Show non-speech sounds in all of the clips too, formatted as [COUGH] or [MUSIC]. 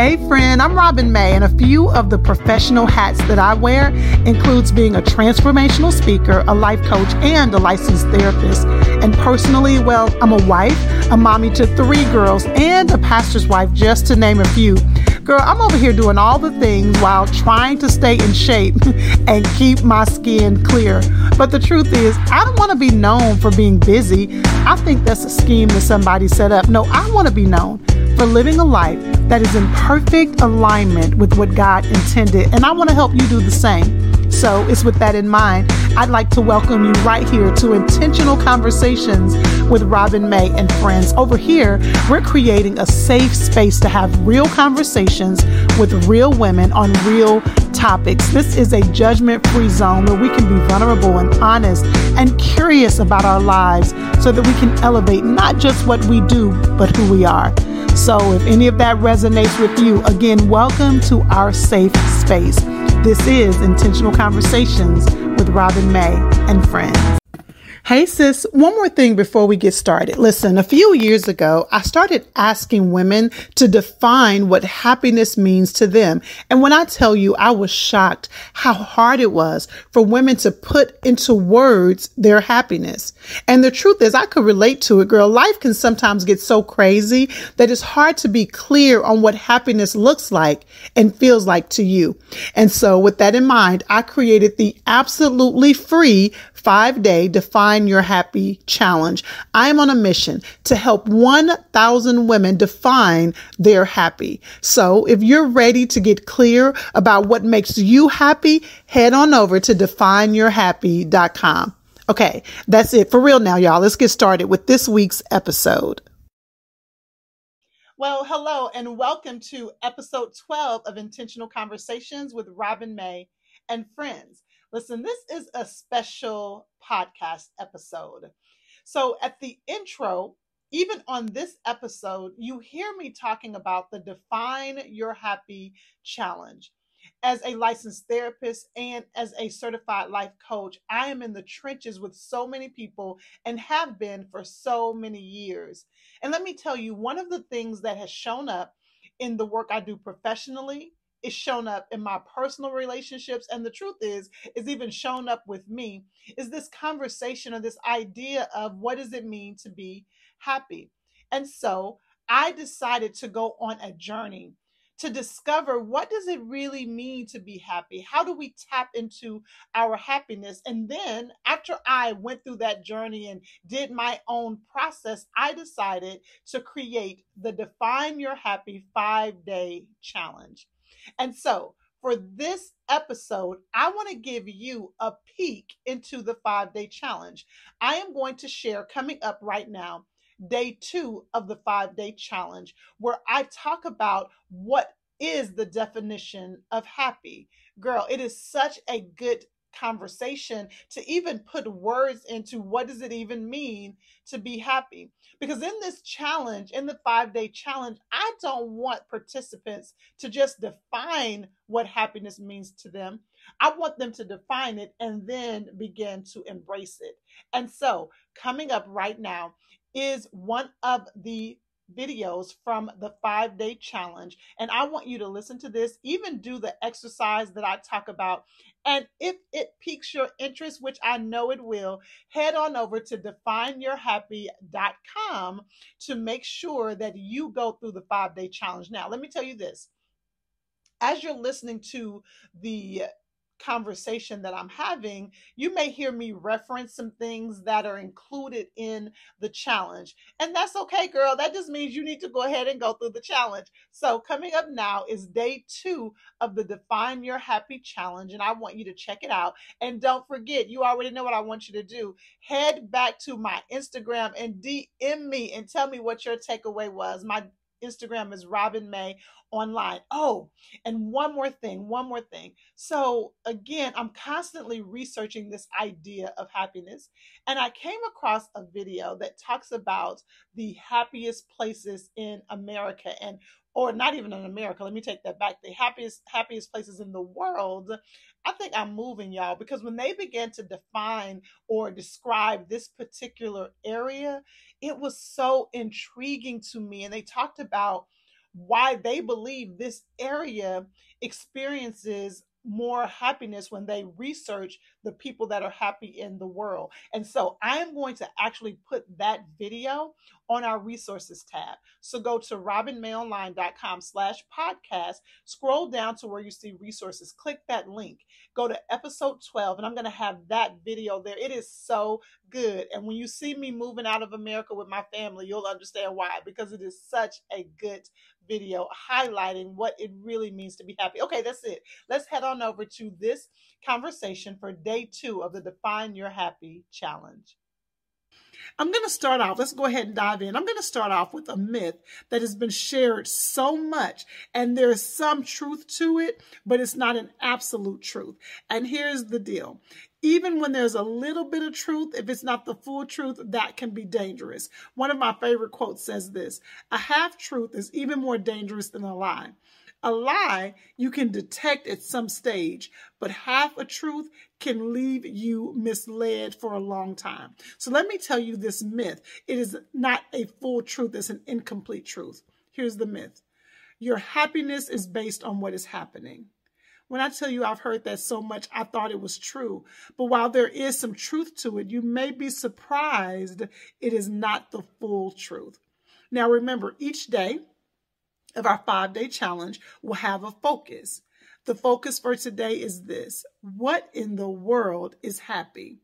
Hey friend, I'm Robin May, and a few of the professional hats that I wear includes being a transformational speaker, a life coach, and a licensed therapist. And personally, well, I'm a wife, a mommy to three girls, and a pastor's wife, just to name a few. Girl, I'm over here doing all the things while trying to stay in shape [LAUGHS] and keep my skin clear. But the truth is, I don't want to be known for being busy. I think that's a scheme that somebody set up. No, I want to be known for living a life that is in perfect alignment with what God intended. And I want to help you do the same. So it's with that in mind, I'd like to welcome you right here to Intentional Conversations with Robin May and friends. Over here, we're creating a safe space to have real conversations with real women on real topics. This is a judgment free zone where we can be vulnerable and honest and curious about our lives so that we can elevate not just what we do, but who we are. So, if any of that resonates with you, again, welcome to our safe space. This is Intentional Conversations with Robin May and friends. Hey, sis, one more thing before we get started. Listen, a few years ago, I started asking women to define what happiness means to them. And when I tell you, I was shocked how hard it was for women to put into words their happiness. And the truth is, I could relate to it, girl. Life can sometimes get so crazy that it's hard to be clear on what happiness looks like and feels like to you. And so, with that in mind, I created the absolutely free five day define your happy challenge. I am on a mission to help 1,000 women define their happy. So if you're ready to get clear about what makes you happy, head on over to defineyourhappy.com. Okay, that's it for real now, y'all. Let's get started with this week's episode. Well, hello and welcome to episode 12 of Intentional Conversations with Robin May and friends. Listen, this is a special podcast episode. So, at the intro, even on this episode, you hear me talking about the Define Your Happy Challenge. As a licensed therapist and as a certified life coach, I am in the trenches with so many people and have been for so many years. And let me tell you, one of the things that has shown up in the work I do professionally is shown up in my personal relationships and the truth is is even shown up with me is this conversation or this idea of what does it mean to be happy? And so i decided to go on a journey to discover what does it really mean to be happy? How do we tap into our happiness? And then after i went through that journey and did my own process i decided to create the define your happy 5 day challenge and so, for this episode, I want to give you a peek into the five day challenge. I am going to share coming up right now day two of the five day challenge, where I talk about what is the definition of happy. Girl, it is such a good conversation to even put words into what does it even mean to be happy. Because in this challenge in the 5 day challenge I don't want participants to just define what happiness means to them. I want them to define it and then begin to embrace it. And so coming up right now is one of the videos from the five day challenge. And I want you to listen to this, even do the exercise that I talk about. And if it piques your interest, which I know it will, head on over to defineyourhappy.com to make sure that you go through the five day challenge. Now, let me tell you this as you're listening to the conversation that I'm having, you may hear me reference some things that are included in the challenge. And that's okay, girl. That just means you need to go ahead and go through the challenge. So, coming up now is day two of the Define Your Happy Challenge. And I want you to check it out. And don't forget, you already know what I want you to do. Head back to my Instagram and DM me and tell me what your takeaway was. My Instagram is Robin May online. Oh, and one more thing, one more thing. So, again, I'm constantly researching this idea of happiness, and I came across a video that talks about the happiest places in America and or not even in America. Let me take that back. The happiest happiest places in the world. I think I'm moving y'all because when they began to define or describe this particular area, it was so intriguing to me and they talked about why they believe this area experiences more happiness when they research the people that are happy in the world. And so I am going to actually put that video on our resources tab. So go to robinmayonline.com slash podcast, scroll down to where you see resources, click that link, go to episode 12, and I'm going to have that video there. It is so good. And when you see me moving out of America with my family, you'll understand why, because it is such a good video highlighting what it really means to be happy. Okay, that's it. Let's head on over to this conversation for day two of the Define Your Happy Challenge. I'm going to start off, let's go ahead and dive in. I'm going to start off with a myth that has been shared so much, and there's some truth to it, but it's not an absolute truth. And here's the deal even when there's a little bit of truth, if it's not the full truth, that can be dangerous. One of my favorite quotes says this A half truth is even more dangerous than a lie. A lie you can detect at some stage, but half a truth can leave you misled for a long time. So let me tell you this myth. It is not a full truth, it's an incomplete truth. Here's the myth your happiness is based on what is happening. When I tell you I've heard that so much, I thought it was true. But while there is some truth to it, you may be surprised it is not the full truth. Now remember, each day of our five day challenge will have a focus. The focus for today is this What in the world is happy?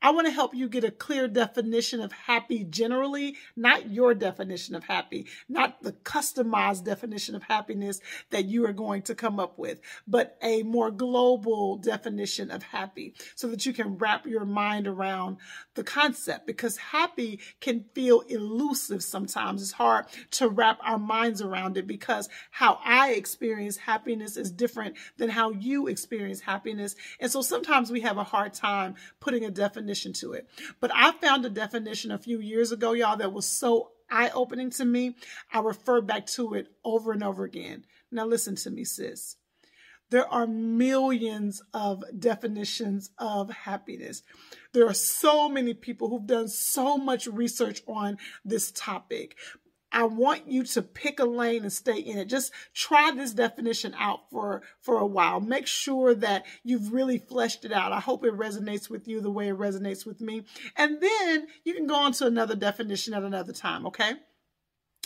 I want to help you get a clear definition of happy generally, not your definition of happy, not the customized definition of happiness that you are going to come up with, but a more global definition of happy so that you can wrap your mind around the concept because happy can feel elusive sometimes. It's hard to wrap our minds around it because how I experience happiness is different than how you experience happiness. And so sometimes we have a hard time putting a definition to it. But I found a definition a few years ago, y'all, that was so eye opening to me. I refer back to it over and over again. Now, listen to me, sis. There are millions of definitions of happiness. There are so many people who've done so much research on this topic. I want you to pick a lane and stay in it. Just try this definition out for, for a while. Make sure that you've really fleshed it out. I hope it resonates with you the way it resonates with me. And then you can go on to another definition at another time, okay?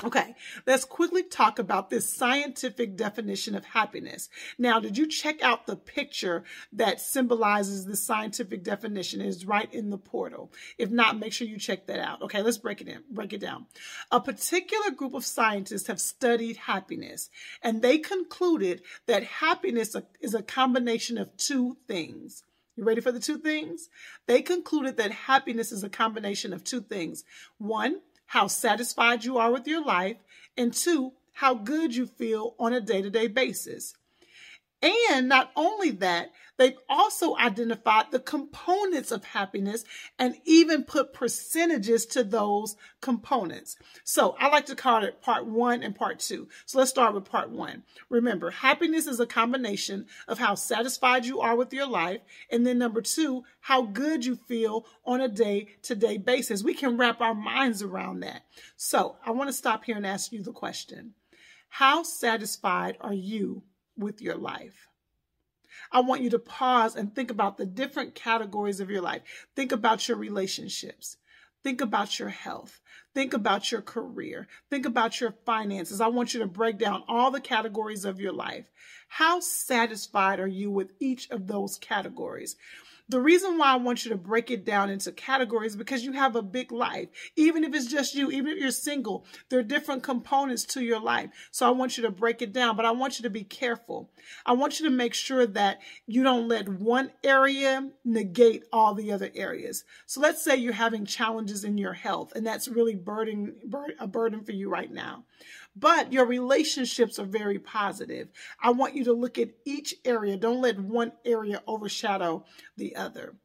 Okay, let's quickly talk about this scientific definition of happiness. Now, did you check out the picture that symbolizes the scientific definition? It is right in the portal. If not, make sure you check that out. Okay, let's break it in, break it down. A particular group of scientists have studied happiness, and they concluded that happiness is a combination of two things. You ready for the two things? They concluded that happiness is a combination of two things. One, how satisfied you are with your life, and two, how good you feel on a day to day basis. And not only that, they've also identified the components of happiness and even put percentages to those components. So I like to call it part one and part two. So let's start with part one. Remember, happiness is a combination of how satisfied you are with your life. And then number two, how good you feel on a day to day basis. We can wrap our minds around that. So I want to stop here and ask you the question How satisfied are you with your life. I want you to pause and think about the different categories of your life. Think about your relationships. Think about your health. Think about your career. Think about your finances. I want you to break down all the categories of your life. How satisfied are you with each of those categories? The reason why I want you to break it down into categories because you have a big life. Even if it's just you, even if you're single, there are different components to your life. So I want you to break it down, but I want you to be careful. I want you to make sure that you don't let one area negate all the other areas. So let's say you're having challenges in your health and that's really burden, a burden for you right now but your relationships are very positive. I want you to look at each area. Don't let one area overshadow the other.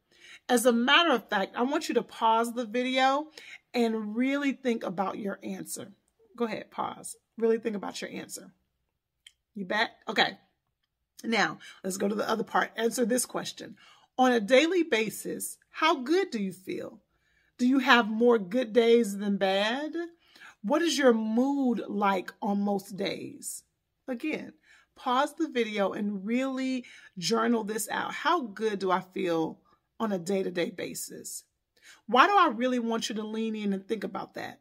As a matter of fact, I want you to pause the video and really think about your answer. Go ahead, pause. Really think about your answer. You back? Okay. Now, let's go to the other part. Answer this question. On a daily basis, how good do you feel? Do you have more good days than bad? What is your mood like on most days? Again, pause the video and really journal this out. How good do I feel on a day to day basis? Why do I really want you to lean in and think about that?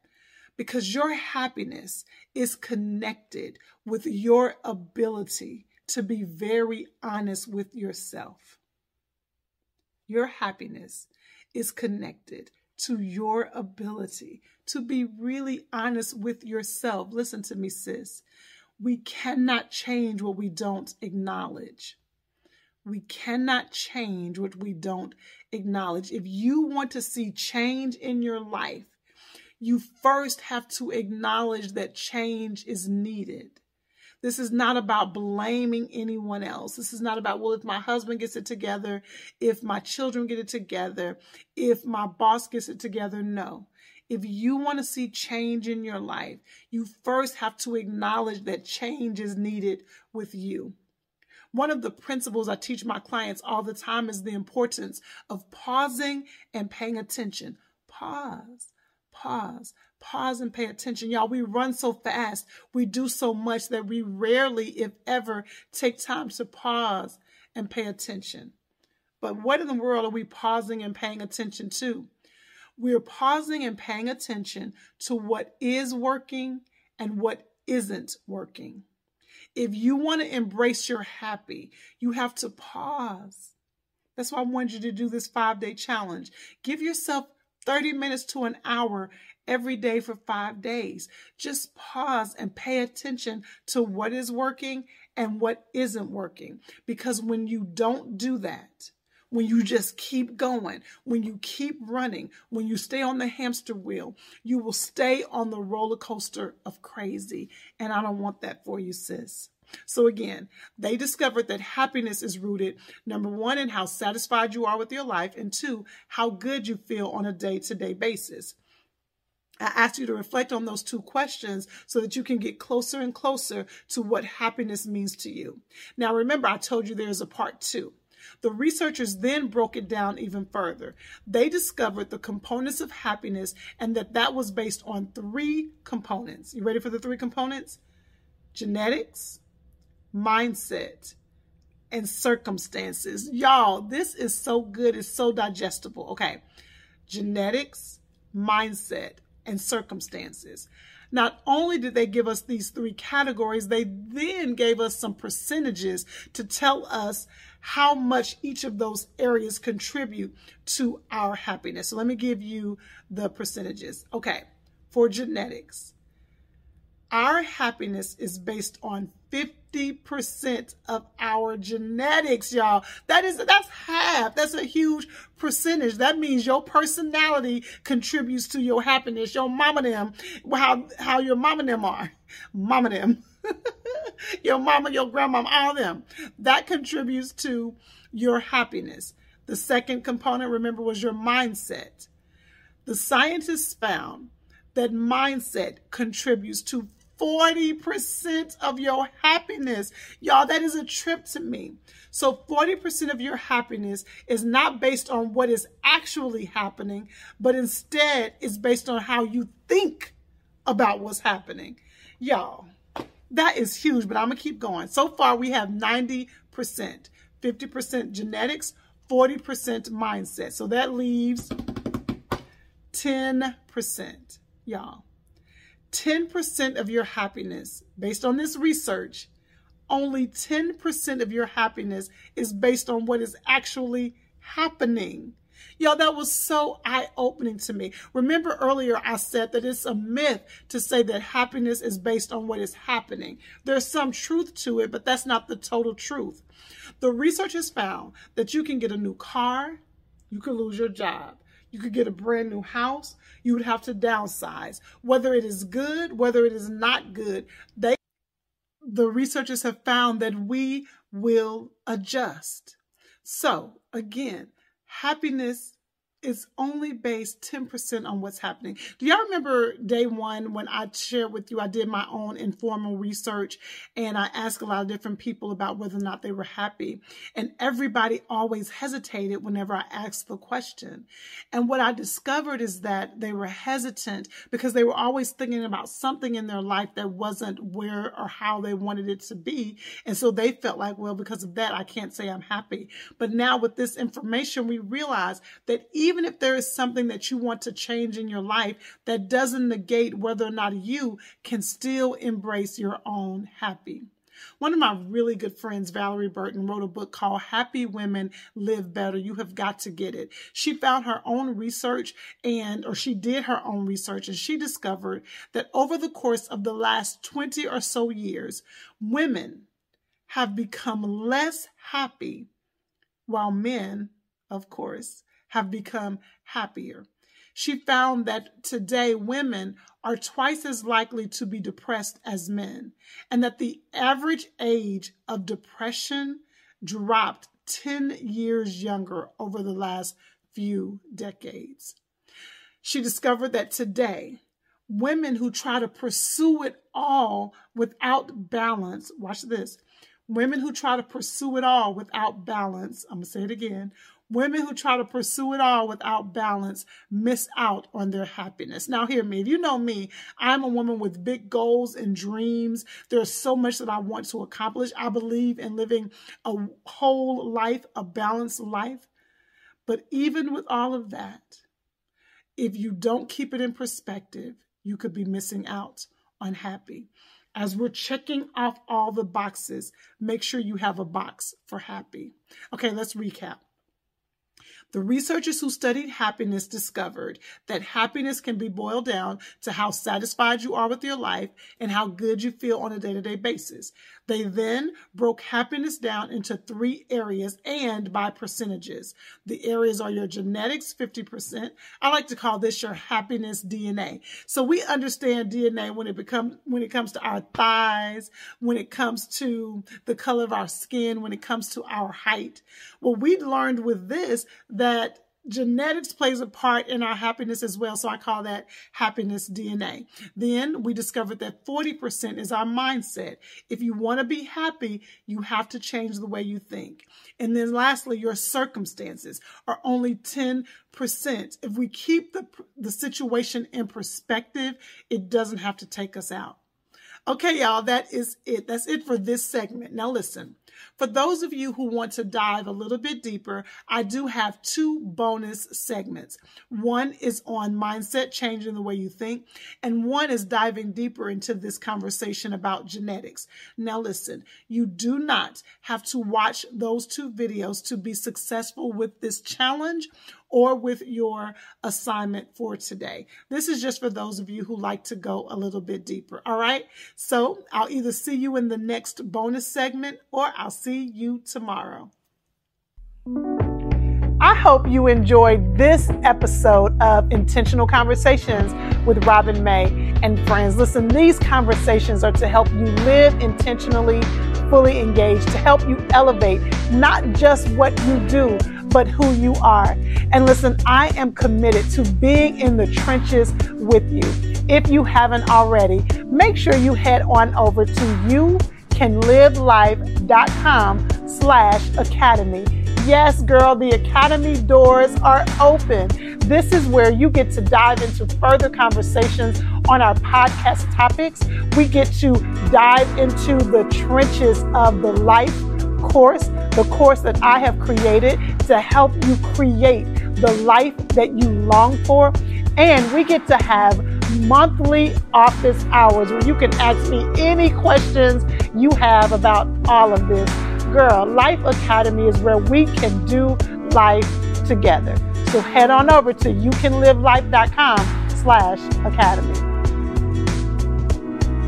Because your happiness is connected with your ability to be very honest with yourself. Your happiness is connected to your ability to be really honest with yourself. Listen to me, sis. We cannot change what we don't acknowledge. We cannot change what we don't acknowledge. If you want to see change in your life, you first have to acknowledge that change is needed. This is not about blaming anyone else. This is not about, well, if my husband gets it together, if my children get it together, if my boss gets it together. No. If you want to see change in your life, you first have to acknowledge that change is needed with you. One of the principles I teach my clients all the time is the importance of pausing and paying attention. Pause, pause, pause and pay attention. Y'all, we run so fast. We do so much that we rarely, if ever, take time to pause and pay attention. But what in the world are we pausing and paying attention to? We're pausing and paying attention to what is working and what isn't working. If you want to embrace your happy, you have to pause. That's why I wanted you to do this five day challenge. Give yourself 30 minutes to an hour every day for five days. Just pause and pay attention to what is working and what isn't working. Because when you don't do that, when you just keep going, when you keep running, when you stay on the hamster wheel, you will stay on the roller coaster of crazy. And I don't want that for you, sis. So again, they discovered that happiness is rooted, number one, in how satisfied you are with your life, and two, how good you feel on a day to day basis. I ask you to reflect on those two questions so that you can get closer and closer to what happiness means to you. Now, remember, I told you there's a part two. The researchers then broke it down even further. They discovered the components of happiness and that that was based on three components. You ready for the three components? Genetics, mindset, and circumstances. Y'all, this is so good. It's so digestible. Okay. Genetics, mindset, and circumstances. Not only did they give us these three categories, they then gave us some percentages to tell us how much each of those areas contribute to our happiness. So let me give you the percentages. Okay, for genetics, our happiness is based on 50% of our genetics, y'all. That is, that's half. That's a huge percentage. That means your personality contributes to your happiness. Your mama them, how, how your mama them are. Mama them. [LAUGHS] your mama, your grandmama, all them. That contributes to your happiness. The second component, remember, was your mindset. The scientists found that mindset contributes to 40% of your happiness. Y'all, that is a trip to me. So 40% of your happiness is not based on what is actually happening, but instead is based on how you think about what's happening. Y'all, that is huge, but I'm going to keep going. So far, we have 90%, 50% genetics, 40% mindset. So that leaves 10%, y'all. 10% of your happiness, based on this research, only 10% of your happiness is based on what is actually happening. Y'all, that was so eye opening to me. Remember earlier, I said that it's a myth to say that happiness is based on what is happening. There's some truth to it, but that's not the total truth. The research has found that you can get a new car, you can lose your job. You could get a brand new house. You would have to downsize. Whether it is good, whether it is not good, they the researchers have found that we will adjust. So, again, happiness is only based 10% on what's happening. Do y'all remember day one when I shared with you, I did my own informal research and I asked a lot of different people about whether or not they were happy. And everybody always hesitated whenever I asked the question. And what I discovered is that they were hesitant because they were always thinking about something in their life that wasn't where or how they wanted it to be. And so they felt like, well, because of that, I can't say I'm happy. But now with this information, we realize that even even if there is something that you want to change in your life, that doesn't negate whether or not you can still embrace your own happy. One of my really good friends, Valorie Burton, wrote a book called Happy Women Live Better. You have got to get it. She found her own research and, or she did her own research and she discovered that over the course of the last 20 or so years, women have become less happy while men, of course, have become happier. She found that today women are twice as likely to be depressed as men, and that the average age of depression dropped 10 years younger over the last few decades. She discovered that today, women who try to pursue it all without balance, watch this, women who try to pursue it all without balance, I'm to say it again, Women who try to pursue it all without balance miss out on their happiness. Now, hear me. If you know me, I'm a woman with big goals and dreams. There's so much that I want to accomplish. I believe in living a whole life, a balanced life. But even with all of that, if you don't keep it in perspective, you could be missing out on happy. As we're checking off all the boxes, make sure you have a box for happy. Okay, let's recap. The researchers who studied happiness discovered that happiness can be boiled down to how satisfied you are with your life and how good you feel on a day to day basis. They then broke happiness down into three areas and by percentages. The areas are your genetics, 50%. I like to call this your happiness DNA. So we understand DNA when it becomes, when it comes to our thighs, when it comes to the color of our skin, when it comes to our height. Well, we learned with this that genetics plays a part in our happiness as well. So I call that happiness DNA. Then we discovered that 40% is our mindset. If you want to be happy, you have to change the way you think. And then lastly, your circumstances are only 10%. If we keep the, the situation in perspective, it doesn't have to take us out. Okay, y'all, that is it. That's it for this segment. Now listen. For those of you who want to dive a little bit deeper, I do have two bonus segments. One is on mindset, changing the way you think, and one is diving deeper into this conversation about genetics. Now, listen, you do not have to watch those two videos to be successful with this challenge or with your assignment for today. This is just for those of you who like to go a little bit deeper. All right. So I'll either see you in the next bonus segment or I'll see you tomorrow. I hope you enjoyed this episode of Intentional Conversations with Robin May and friends. Listen, these conversations are to help you live intentionally, fully engaged, to help you elevate not just what you do but who you are. And listen, I am committed to being in the trenches with you. If you haven't already, make sure you head on over to youcanlivelife.com slash academy. Yes, girl, the academy doors are open. This is where you get to dive into further conversations on our podcast topics. We get to dive into the trenches of the life course, the course that I have created to help you create the life that you long for. And we get to have monthly office hours where you can ask me any questions you have about all of this. Girl, Life Academy is where we can do life together. So head on over to youcanlivelife.com slash academy.